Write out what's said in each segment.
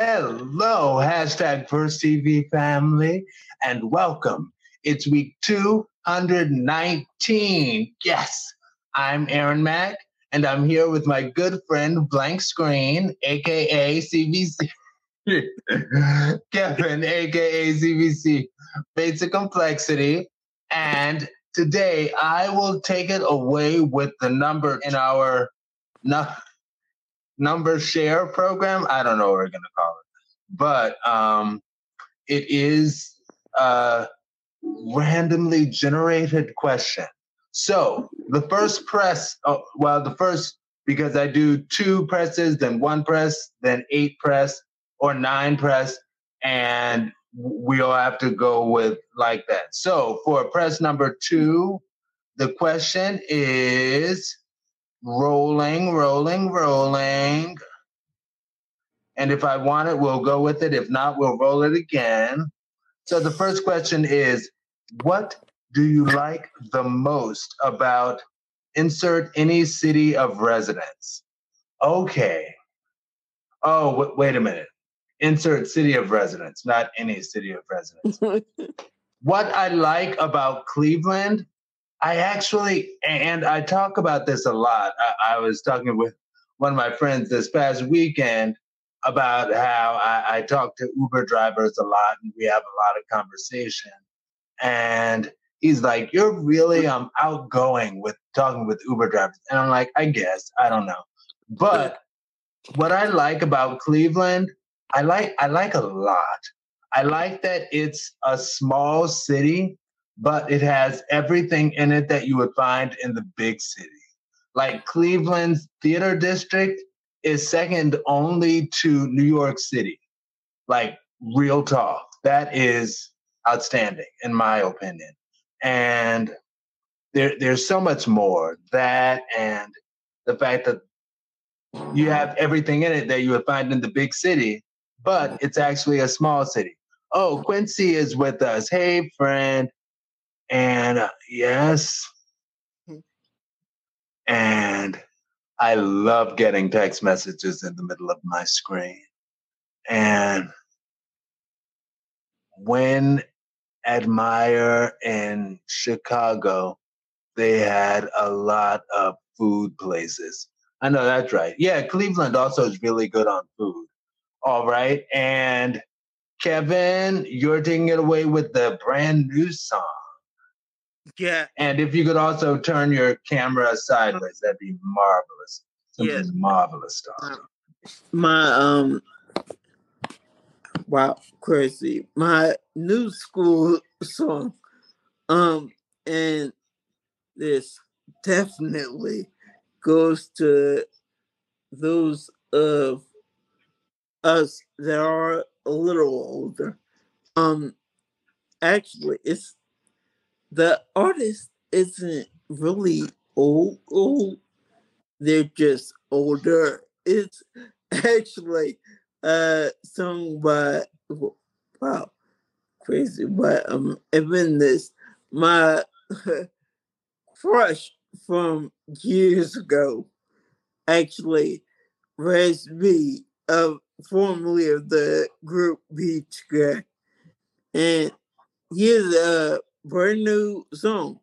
Hello, hashtag Verse TV family, and welcome. It's week 219. Yes, I'm Aaron Mack, and I'm here with my good friend Blank Screen, aka CVC. Kevin, aka CVC, Basic Complexity. And today I will take it away with the number in our no, number share program. I don't know what we're going to call it. But um, it is a randomly generated question. So the first press, oh, well, the first, because I do two presses, then one press, then eight press, or nine press, and we all have to go with like that. So for press number two, the question is rolling, rolling, rolling. And if I want it, we'll go with it. If not, we'll roll it again. So the first question is What do you like the most about insert any city of residence? Okay. Oh, w- wait a minute insert city of residence, not any city of residence. what I like about Cleveland, I actually, and I talk about this a lot. I, I, was talking with one of my friends this past weekend about how I, I talk to Uber drivers a lot and we have a lot of conversation. And he's like, You're really um, outgoing with talking with Uber drivers. And I'm like, I guess, I don't know. But what I like about Cleveland I like I like a lot. I like that it's a small city, but it has everything in it that you would find in the big city. Like Cleveland's theater district is second only to New York City. Like real talk. That is outstanding in my opinion. And there there's so much more. That and the fact that you have everything in it that you would find in the big city but it's actually a small city. Oh, Quincy is with us. Hey, friend. And uh, yes. Hmm. And I love getting text messages in the middle of my screen. And when Admire in Chicago, they had a lot of food places. I know that's right. Yeah, Cleveland also is really good on food. All right. And Kevin, you're taking it away with the brand new song. Yeah. And if you could also turn your camera sideways, that'd be marvelous. Something yeah. marvelous stuff. My um wow, crazy. My new school song. Um and this definitely goes to those of us that are a little older. Um, actually, it's the artist isn't really old. Old, they're just older. It's actually uh sung by wow, crazy. But um, even this my crush from years ago actually Raz-B of formerly of the group B2K. And here's a brand new song,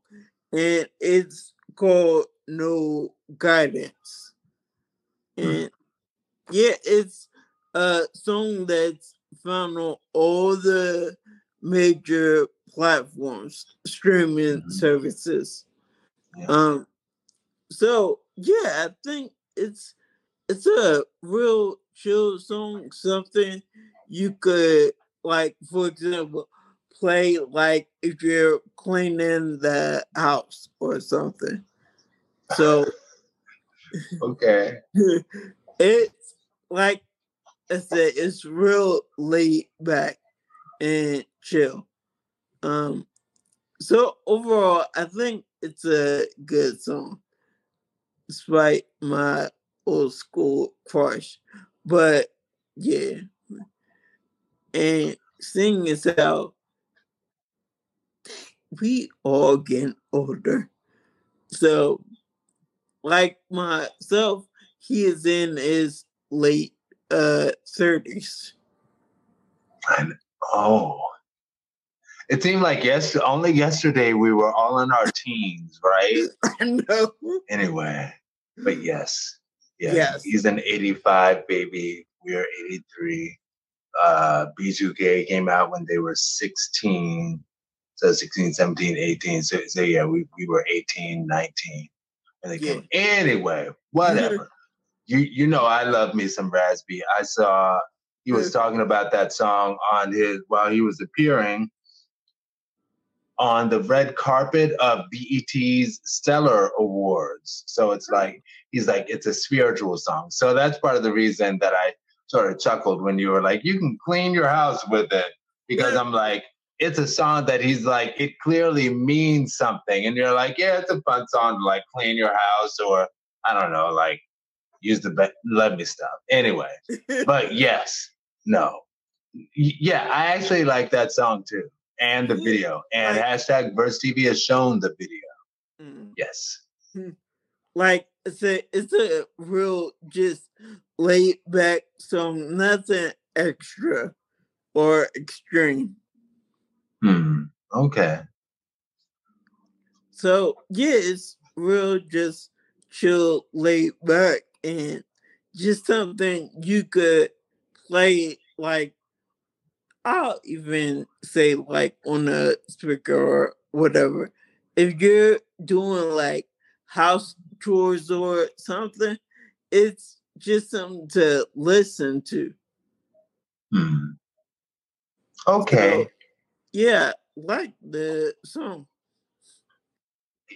and it's called No Guidance. Hmm. And yeah, it's a song that's found on all the major platforms, streaming mm-hmm. services. Yeah. Um, so yeah, I think it's it's a real chill song, something you could like, for example, play like if you're cleaning the house or something. So okay. it's like I said, it's real laid back and chill. Um so overall I think it's a good song. Despite my old school crush. But yeah. And as how we all getting older. So like myself, he is in his late uh 30s. And oh, it seemed like yes, only yesterday we were all in our teens, right? I know. Anyway, but yes, yes, Yes. he's an 85 baby. We are 83. Uh, B2K came out when they were 16. So 16, 17, 18. So, so yeah, we, we were 18, 19 when they came. Anyway, whatever. you you know I love me some Raz-B. I saw he was talking about that song on his while he was appearing on the red carpet of BET's Stellar Awards. So it's like he's like it's a spiritual song. So that's part of the reason that I sort of chuckled when you were like, you can clean your house with it because I'm like. It's a song that he's like, it clearly means something. And you're like, yeah, it's a fun song to like clean your house or I don't know, like use the be- let me stop. Anyway, but yes, no. Yeah, I actually like that song too. And the video. And like- hashtag Verse TV has shown the video. Mm. Yes. like it's a it's a real just laid back song, nothing extra or extreme. Hmm. Okay. So yeah, it's real just chill, laid back, and just something you could play like I'll even say like on a speaker or whatever. If you're doing like house chores or something, it's just something to listen to. Hmm. Okay. So, yeah, like the song.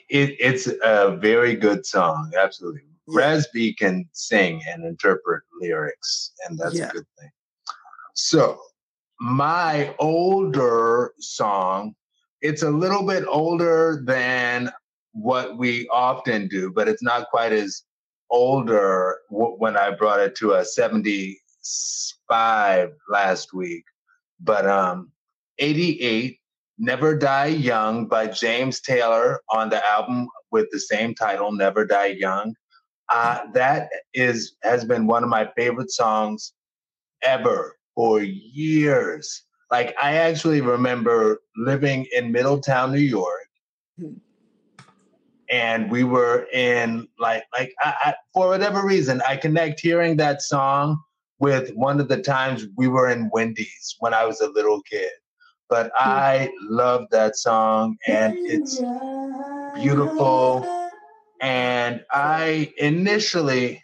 It, it's a very good song. Absolutely. Yeah. Raz-B can sing and interpret lyrics, and that's Yeah. a good thing. So, my older song, it's a little bit older than what we often do, but it's not quite as older w- when I brought it to a 75 last week. But um 88 Never Die Young by James Taylor on the album with the same title, Never Die Young. Uh, that is has been one of my favorite songs ever for years. Like I actually remember living in Middletown, New York, Hmm. and we were in like like I, I, for whatever reason I connect hearing that song with one of the times we were in Wendy's when I was a little kid. But I love that song and it's beautiful. And I initially,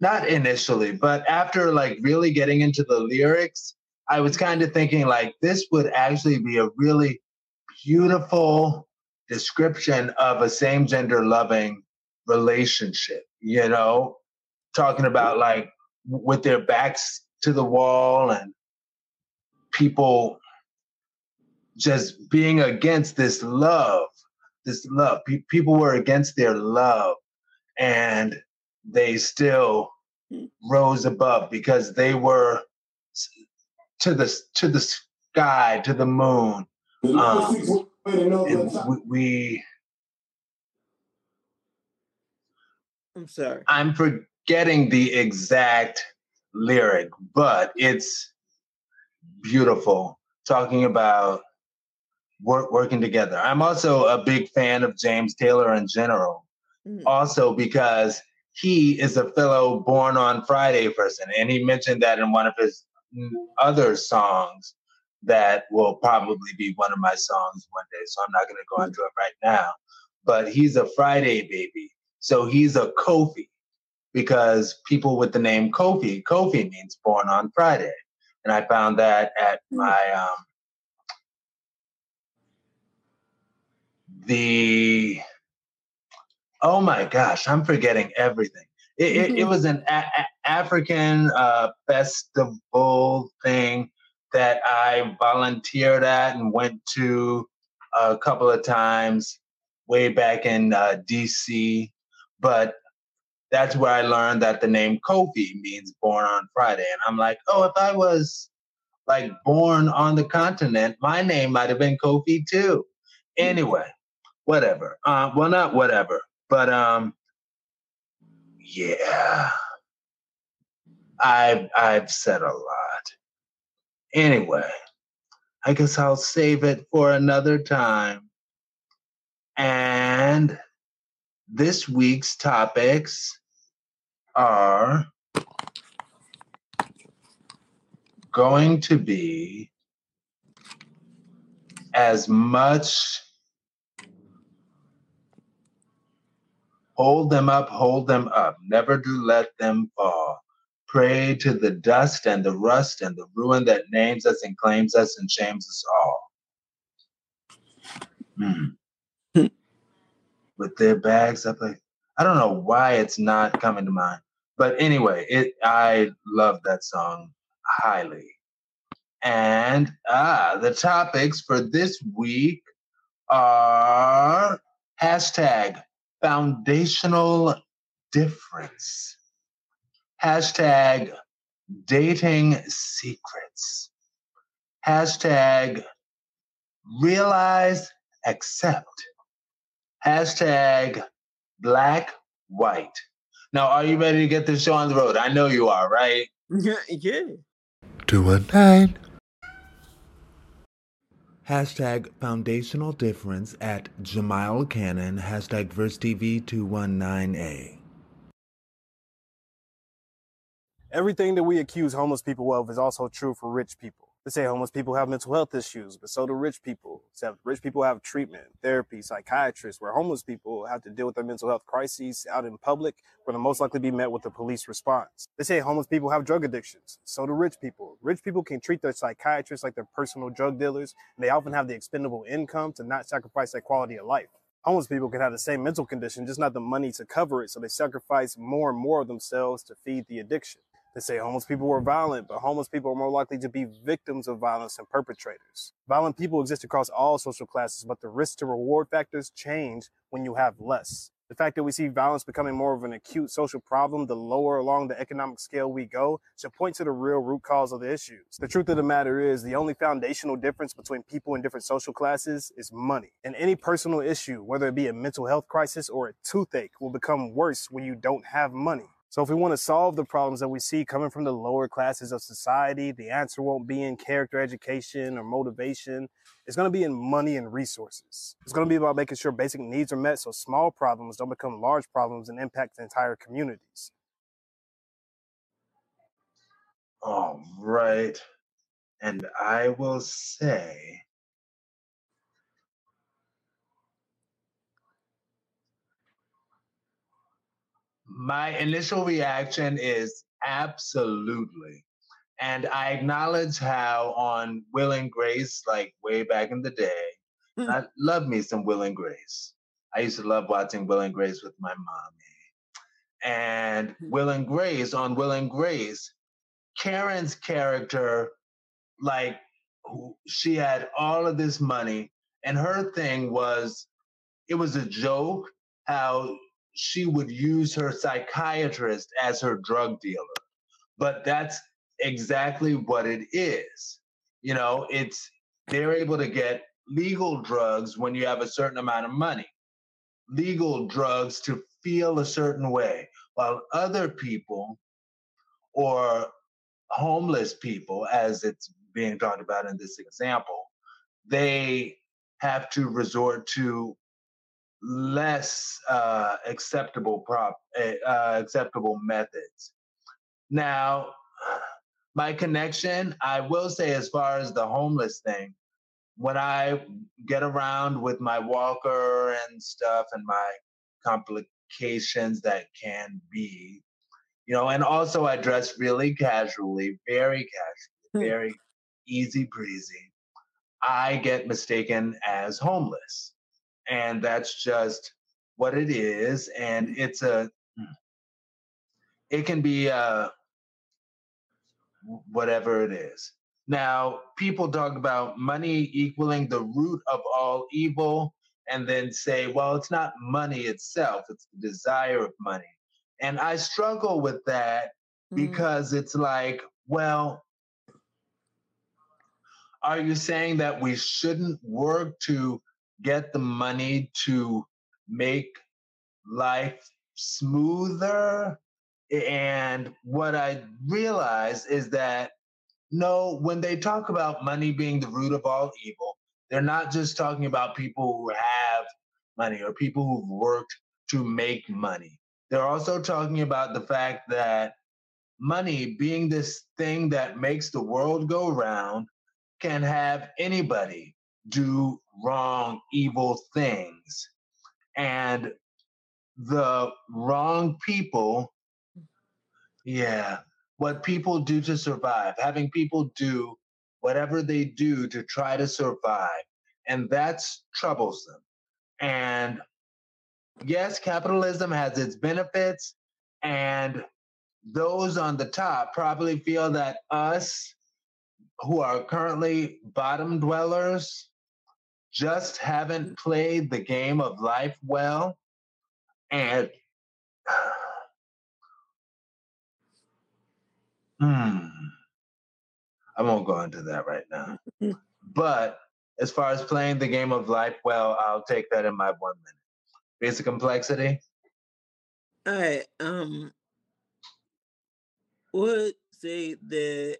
not initially, but after like really getting into the lyrics, I was kind of thinking like this would actually be a really beautiful description of a same gender loving relationship, you know, talking about like with their backs to the wall and people just being against this love this love. Pe- people were against their love, and they still rose above because they were to the to the sky, to the moon. Um, and we, we, I'm sorry. I'm forgetting the exact lyric, but it's beautiful. Talking about work, working together. I'm also a big fan of James Taylor in general. Mm. also because he is a fellow born on Friday person. And he mentioned that in one of his mm, other songs that will probably be one of my songs one day. So I'm not going to go into it right now. But he's a Friday baby. So he's a Kofi because people with the name Kofi, Kofi means born on Friday. And I found that at my, um, the oh my gosh, I'm forgetting everything. It, it, it was an a- a- African uh, festival thing that I volunteered at and went to a couple of times way back in uh, DC. But that's where I learned that the name Kofi means born on Friday. And I'm like, oh, if I was like born on the continent, my name might have been Kofi too. Anyway, whatever. Uh, well, not whatever, but um, yeah, I've I've said a lot, Anyway, I guess I'll save it for another time. And this week's topics are going to be as much hold them up, hold them up, never do let them fall. Pray to the dust and the rust and the ruin that names us and claims us and shames us all. Hmm. With their bags up like I don't know why it's not coming to mind. But anyway, it I love that song highly. And ah, the topics for this week are hashtag foundational difference, hashtag dating secrets, hashtag realize, accept, hashtag black, white. Now, are you ready to get this show on the road? I know you are, right? Yeah, yeah. Two one nine. Hashtag foundational difference at Jamyle Cannon. Hashtag VerseTV219A. Everything that we accuse homeless people of is also true for rich people. They say homeless people have mental health issues, but so do rich people. So rich people have treatment, therapy, psychiatrists, where homeless people have to deal with their mental health crises out in public, where they'll most likely be met with a police response. They say homeless people have drug addictions. So do rich people. Rich people can treat their psychiatrists like their personal drug dealers, and they often have the expendable income to not sacrifice their quality of life. Homeless people can have the same mental condition, just not the money to cover it, so they sacrifice more and more of themselves to feed the addiction. They say homeless people were violent, but homeless people are more likely to be victims of violence than perpetrators. Violent people exist across all social classes, but the risk to reward factors change when you have less. The fact that we see violence becoming more of an acute social problem, the lower along the economic scale we go, should point to the real root cause of the issues. The truth of the matter is, the only foundational difference between people in different social classes is money. And any personal issue, whether it be a mental health crisis or a toothache, will become worse when you don't have money. So if we want to solve the problems that we see coming from the lower classes of society, the answer won't be in character education or motivation. It's going to be in money and resources. It's going to be about making sure basic needs are met so small problems don't become large problems and impact entire communities. All right. And I will say my initial reaction is absolutely. And I acknowledge how on Will and Grace, like way back in the day, Hmm. I love me some Will and Grace. I used to love watching Will and Grace with my mommy. And Will and Grace, on Will and Grace, Karen's character, like, she had all of this money, and her thing was it was a joke how she would use her psychiatrist as her drug dealer. But that's exactly what it is. You know, it's they're able to get legal drugs when you have a certain amount of money, legal drugs to feel a certain way, while other people or homeless people, as it's being talked about in this example, they have to resort to less uh, acceptable prop uh, uh, acceptable methods. Now, my connection, I will say, as far as the homeless thing, when I get around with my walker and stuff and my complications that can be, you know, and also I dress really casually, very casually, Hmm. very easy breezy. I get mistaken as homeless. And that's just what it is. And it's a, it can be uh whatever it is. Now, people talk about money equaling the root of all evil and then say, well, it's not money itself, it's the desire of money. And I struggle with that Mm. because it's like, well, are you saying that we shouldn't work to get the money to make life smoother? And what I realize is that no, when they talk about money being the root of all evil, they're not just talking about people who have money or people who've worked to make money. They're also talking about the fact that money, being this thing that makes the world go round, can have anybody do wrong, evil things. And the wrong people, yeah, what people do to survive, having people do whatever they do to try to survive. And that's troublesome. And yes, capitalism has its benefits, and those on the top probably feel that us who are currently bottom dwellers just haven't played the game of life well. And hmm, I won't go into that right now. but as far as playing the game of life well, I'll take that in my one minute. Basic complexity. All right. Um, would say that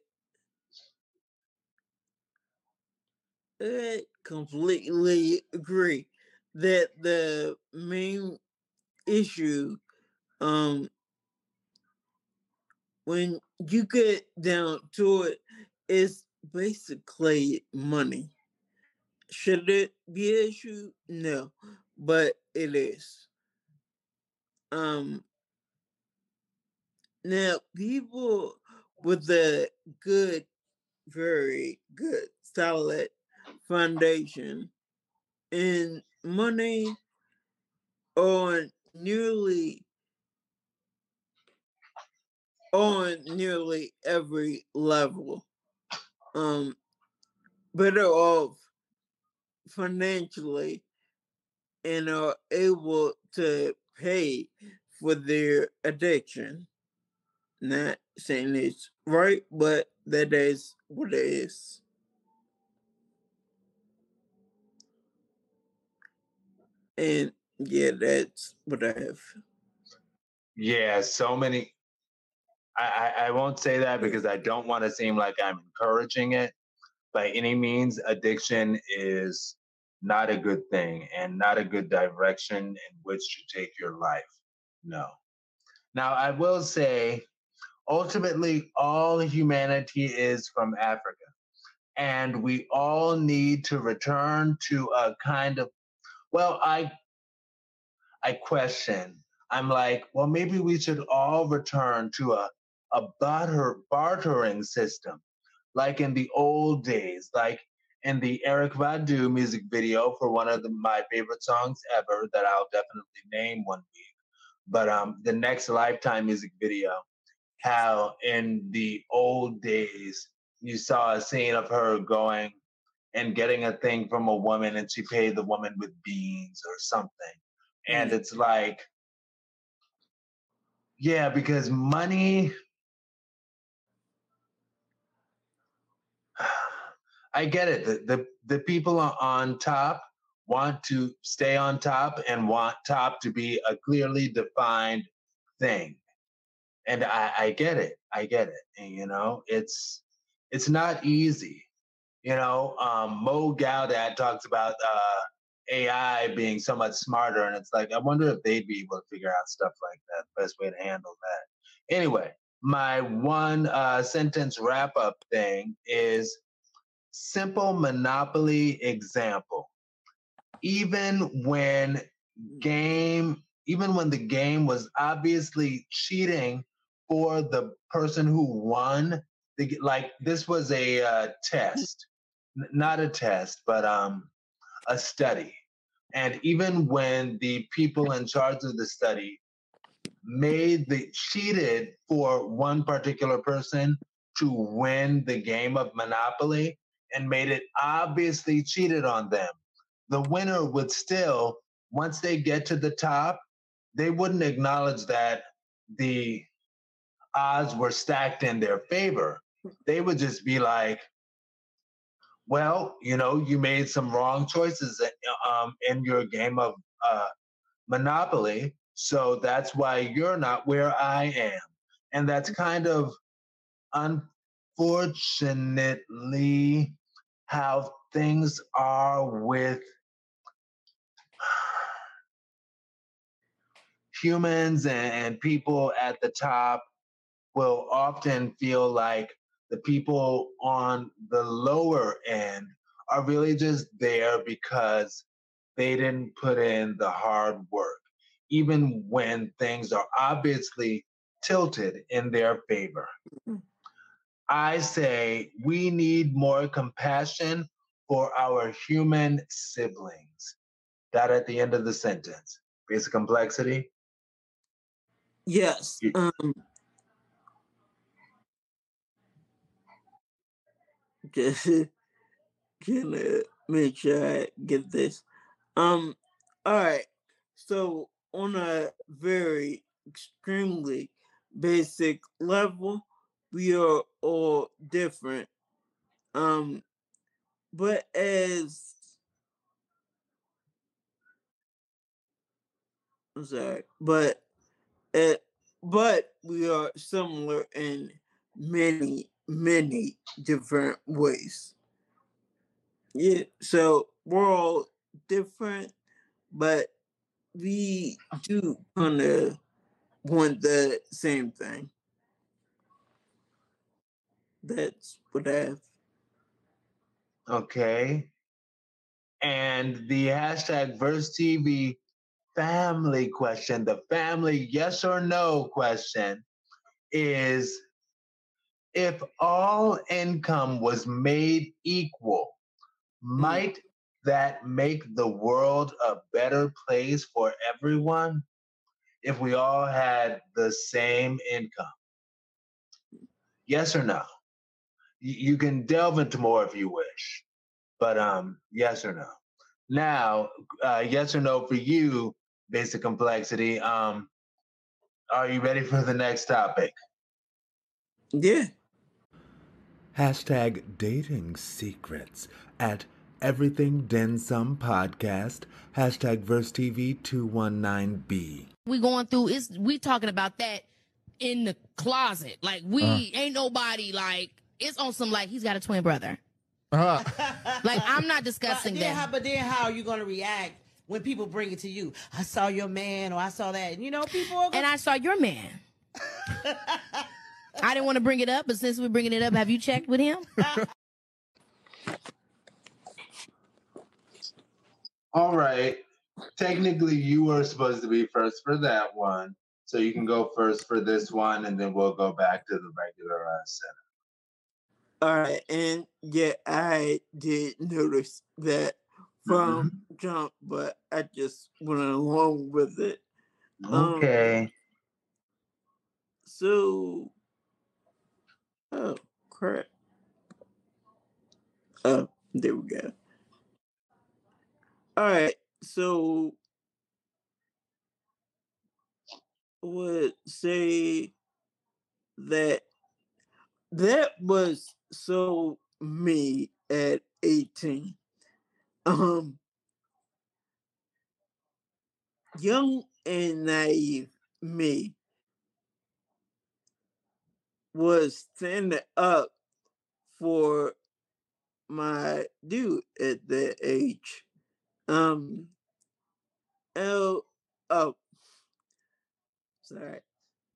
I completely agree that the main issue, um, when you get down to it, is basically money. Should it be an issue? No, but it is. Um, now, people with a good, very good, solid foundation and money on nearly on nearly every level um better off financially and are able to pay for their addiction not saying it's right, but that is what it is. And yeah, that's what I have. Yeah, so many. I, I, I won't say that because I don't want to seem like I'm encouraging it by any means. Addiction is not a good thing and not a good direction in which to take your life. No. Now, I will say ultimately all humanity is from Africa. And we all need to return to a kind of well, I I question. I'm like, well, maybe we should all return to a, a barter, bartering system, like in the old days, like in the Erykah Badu music video for one of the, my favorite songs ever that I'll definitely name one week. But um, the next Lifetime music video, how in the old days you saw a scene of her going and getting a thing from a woman and she paid the woman with beans or something. And mm. it's like, yeah, because money. I get it. The, the the people on top want to stay on top and want top to be a clearly defined thing and I, I get it. I get it. And, you know, it's it's not easy. You know, um, Mo Gawdat talks about uh, AI being so much smarter, and it's like I wonder if they'd be able to figure out stuff like that. Best way to handle that. Anyway, my one uh, sentence wrap up thing is simple monopoly example. Even when game, even when the game was obviously cheating for the person who won. like this was a uh, test, not a test, but um, a study. And even when the people in charge of the study made the cheated for one particular person to win the game of Monopoly and made it obviously cheated on them, the winner would still, once they get to the top, they wouldn't acknowledge that the odds were stacked in their favor, they would just be like, well, you know, you made some wrong choices um, in your game of uh, Monopoly. So that's why you're not where I am. And that's kind of unfortunately, how things are with humans and people at the top will often feel like the people on the lower end are really just there because they didn't put in the hard work, even when things are obviously tilted in their favor. Mm-hmm. I say we need more compassion for our human siblings. That at the end of the sentence. Basic complexity. Yes. Um, just gonna make sure I get this. Um, all right. So on a very extremely basic level, we are all different. Um, but as I'm sorry, but it, but we are similar in many many different ways. Yeah, so we're all different, but we do kind of want the same thing. That's what I have. Okay. And the hashtag verse TV family question, the family yes or no question is if all income was made equal, hmm. might that make the world a better place for everyone if we all had the same income? Yes or no? You can delve into more if you wish, but um, yes or no. Now, uh, yes or no for you, basic complexity. Um, are you ready for the next topic? Yeah. Hashtag dating secrets at Everything Den Some Podcast. Hashtag Verse TV 219B. We going through is we talking about that in the closet. Like we uh. ain't nobody like it's on some like he's got a twin brother. Uh. like I'm not discussing but that. How, but then how are you gonna react when people bring it to you? I saw your man or I saw that. and You know, people gonna... And I saw your man. I didn't want to bring it up, but since we're bringing it up, have you checked with him? All right. Technically, you were supposed to be first for that one. So you can go first for this one, and then we'll go back to the regular uh, setup. All right. And yeah, I did notice that from mm-hmm. jump, but I just went along with it. Okay. Um, so Oh, crap. Oh, there we go. All right, so would say that that was so me at 18. Um young and naive me was standing up for my dude at that age. Um, L, oh, sorry.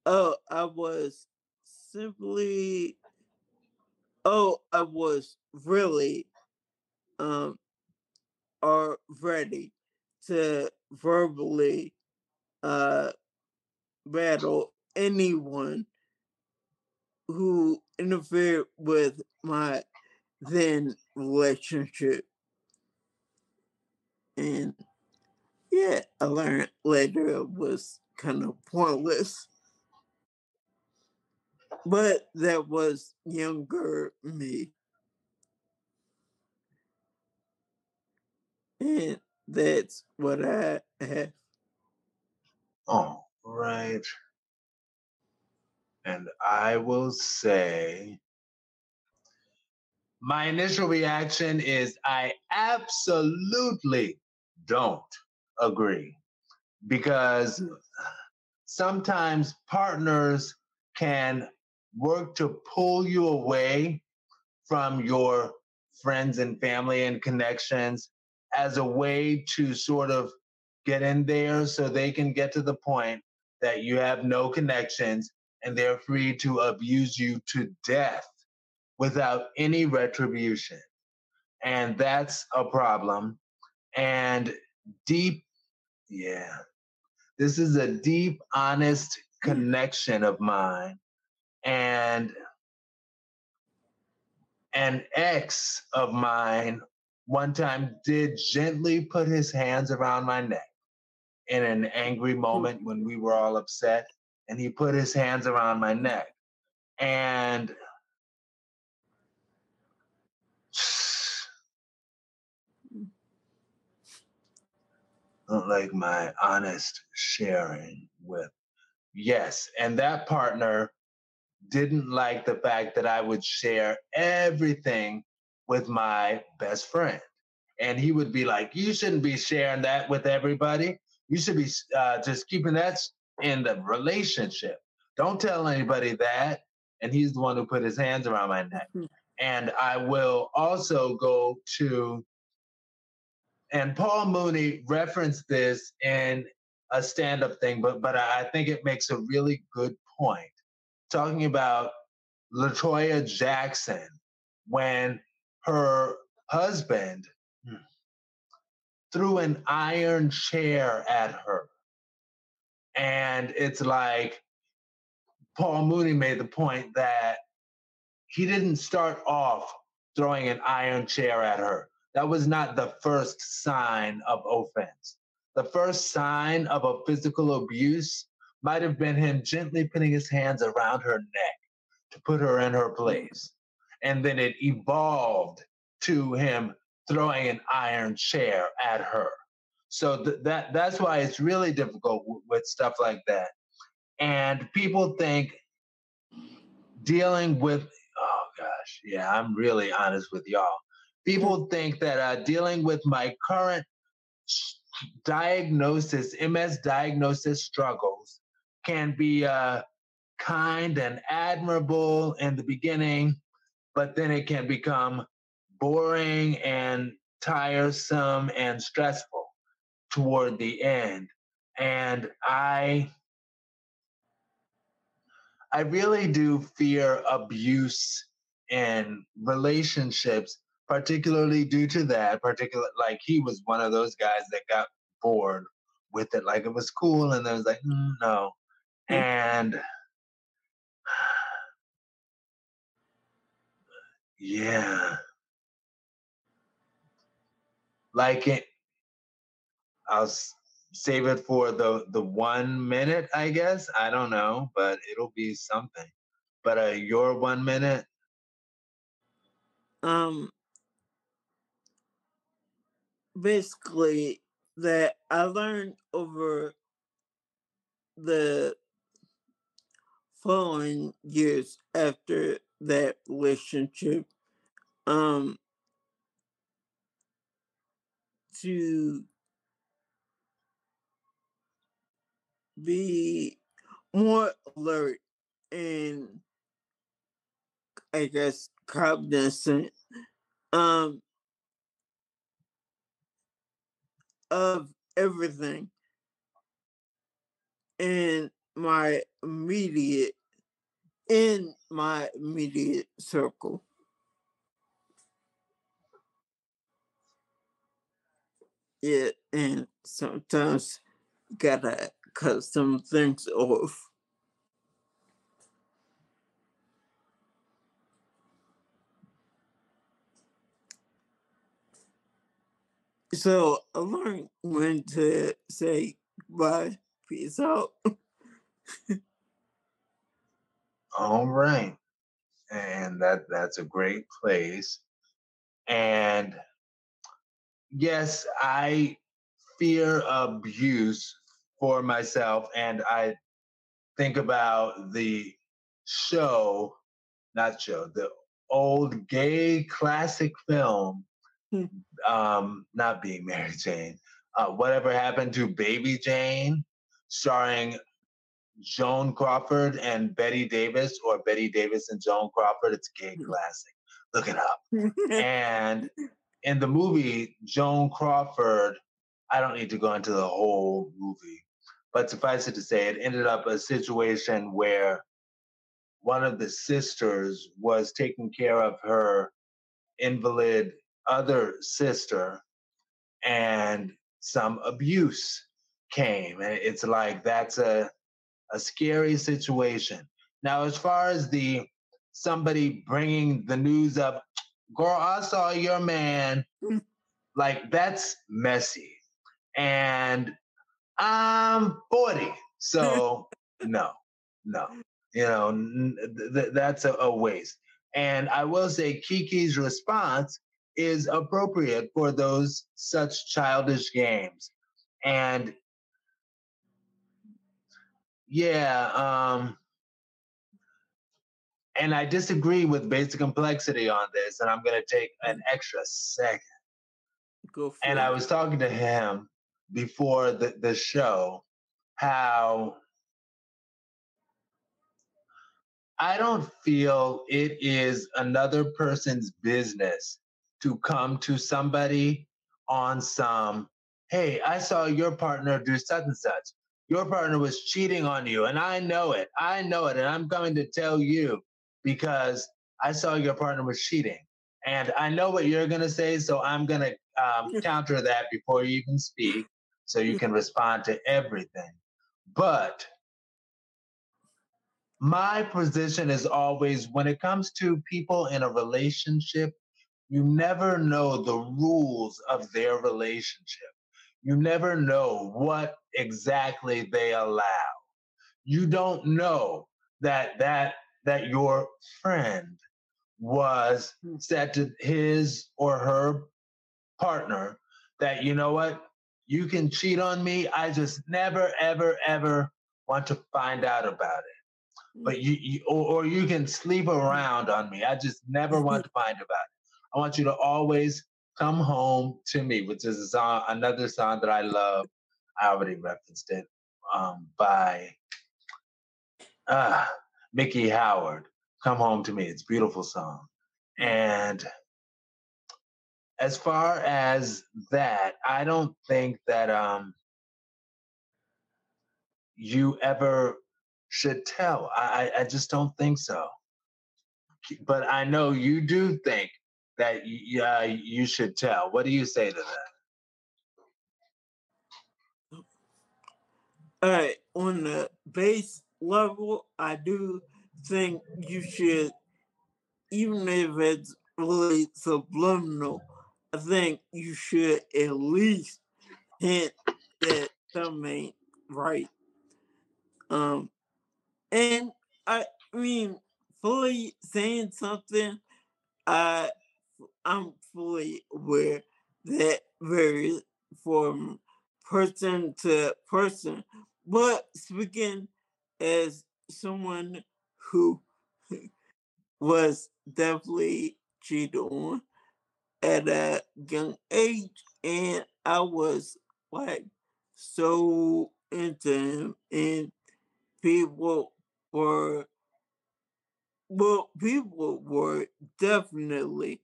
Oh, I was simply, oh, I was really, um, are ready to verbally, uh, battle anyone who interfered with my then relationship. And yeah, I learned later it was kind of pointless. But that was younger me. And that's what I have. All right. And I will say, my initial reaction is I absolutely don't agree because hmm. sometimes partners can work to pull you away from your friends and family and connections as a way to sort of get in there so they can get to the point that you have no connections and they're free to abuse you to death without any retribution. And that's a problem. And deep, yeah, this is a deep, honest connection of mine. And an ex of mine one time did gently put his hands around my neck in an angry hmm. moment when we were all upset. And he put his hands around my neck. And like my honest sharing with yes and that partner didn't like the fact that i would share everything with my best friend and he would be like you shouldn't be sharing that with everybody you should be uh, just keeping that in the relationship don't tell anybody that and he's the one who put his hands around my neck mm-hmm. and i will also go to and Paul Mooney referenced this in a stand-up thing, but but I think it makes a really good point. Talking about Latoya Jackson when her husband threw an iron chair at her. And it's like Paul Mooney made the point that he didn't start off throwing an iron chair at her that was not the first sign of offense. The first sign of a physical abuse might have been him gently putting his hands around her neck to put her in her place. And then it evolved to him throwing an iron chair at her. So th- that that's why it's really difficult w- with stuff like that. And people think dealing with oh gosh, yeah, I'm really honest with y'all people think that uh, dealing with my current diagnosis, MS diagnosis struggles, can be uh, kind and admirable in the beginning, but then it can become boring and tiresome and stressful toward the end. And I I really do fear abuse in relationships particularly due to that particular like he was one of those guys that got bored with it like it was cool and then was like mm, no mm. and yeah like it i'll save it for the the one minute i guess? I don't know but it'll be something. But uh your one minute? Um basically that I learned over the following years after that relationship um to be more alert and I guess cognizant um of everything in my immediate in my immediate circle. Yeah, and sometimes gotta cut some things off. So I learned when to say bye, peace out. All right. And that that's a great place. And yes, I fear abuse for myself and I think about the show, not show, the old gay classic film um, not being Mary Jane. Uh, whatever happened to Baby Jane, starring Joan Crawford and Bette Davis, or Bette Davis and Joan Crawford. It's a gay classic. Look it up. and in the movie, Joan Crawford, I don't need to go into the whole movie, but suffice it to say, it ended up a situation where one of the sisters was taking care of her invalid other sister and some abuse came and it's like that's a a scary situation. Now as far as the somebody bringing the news up girl i saw your man mm. like that's messy. And i'm 40 so no no you know th- th- that's a, a waste and i will say kiki's response is appropriate for those such childish games. And yeah, um, and I disagree with basic complexity on this, and I'm going to take an extra second. Go and it. I was talking to him before the, the show how I don't feel it is another person's business to come to somebody on some, hey, I saw your partner do such and such. Your partner was cheating on you, and I know it. I know it, and I'm coming to tell you because I saw your partner was cheating. And I know what you're going to say, so I'm going to um, counter that before you even speak so you can respond to everything. But my position is always when it comes to people in a relationship you never know the rules of their relationship. You never know what exactly they allow. You don't know that that that your friend was hmm. said to his or her partner that you know what you can cheat on me i just never ever ever want to find out about it but you, you or, or you can sleep around on me i just never want to find about it I want you to always come home to me, which is a song, another song that I love. I already referenced it um, by uh, Miki Howard. Come home to me. It's a beautiful song. And as far as that, I don't think that um, you ever should tell. I, I just don't think so. But I know you do think that yeah you should tell. What do you say to that? All right, on the base level, I do think you should, even if it's really subliminal, I think you should at least hint that something ain't right. Um, and I mean, fully saying something, I I'm fully aware that varies from person to person. But speaking as someone who was definitely cheated on at a young age, and I was like so into him, and people were well, people were definitely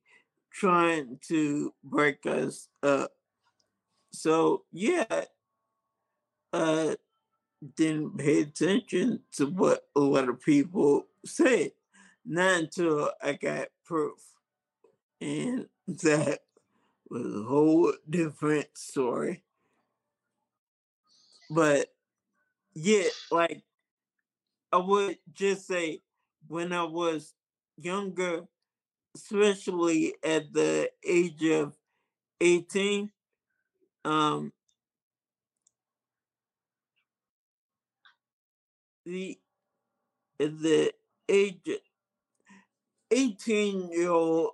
trying to break us up. So yeah, uh didn't pay attention to what a lot of people said. Not until I got proof. And that was a whole different story. But yeah, like I would just say when I was younger, especially at the age of 18, um, the the age 18 year old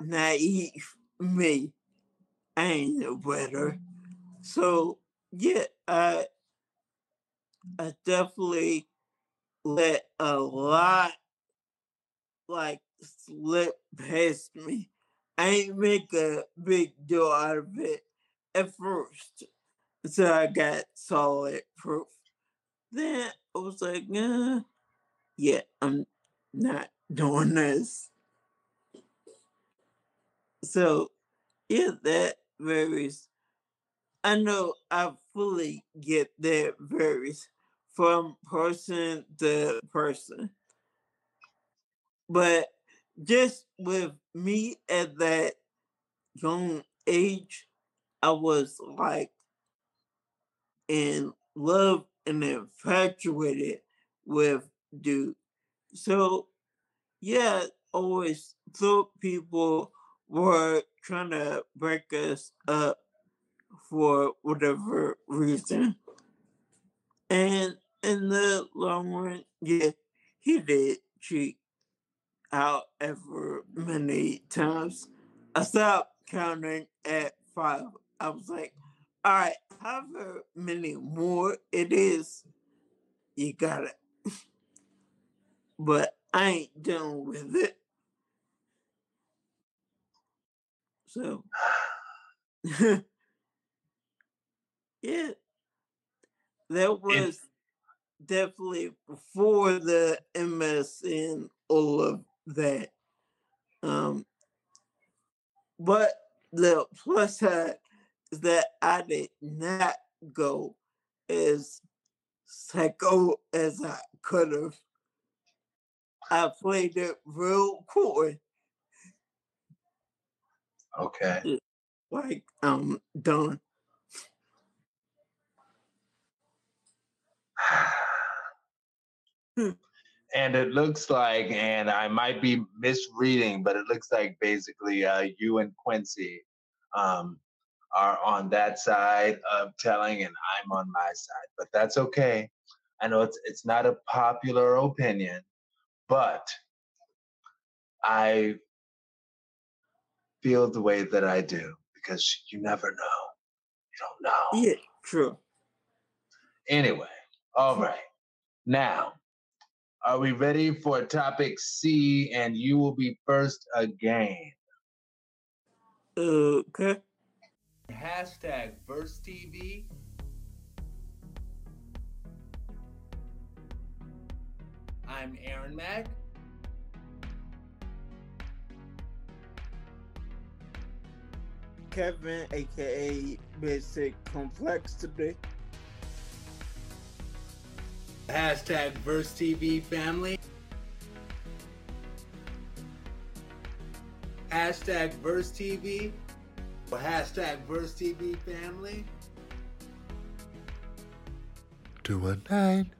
naive me I ain't no better. So yeah, I I definitely let a lot like slip past me. I ain't make a big deal out of it at first. So I got solid proof. Then I was like, uh, yeah, I'm not doing this. So, yeah, that varies. I know I fully get that varies from person to person. But just with me at that young age, I was like in love and infatuated with dude. So yeah, always thought people were trying to break us up for whatever reason. And in the long run, yeah, he did cheat however many times. I stopped counting at five. I was like, all right, however many more it is, you got it. but I ain't done with it. So, yeah, that was definitely before the MS and all of that. Um, but the plus side is that I did not go as psycho as I could have. I played it real cool. Okay. Like I'm done. and it looks like, and I might be misreading, but it looks like basically uh, you and Quincy um, are on that side of telling, and I'm on my side. But that's okay. I know it's it's not a popular opinion, but I feel the way that I do because you never know. You don't know. Yeah, true. Anyway, all hmm. right. Now, are we ready for topic C? And you will be first again. Okay. Hashtag Verse TV. I'm Aaron Mack. Kevin, aka Basic Complexity. Hashtag Verse TV family. Hashtag Verse TV. Hashtag Verse TV family. Two one nine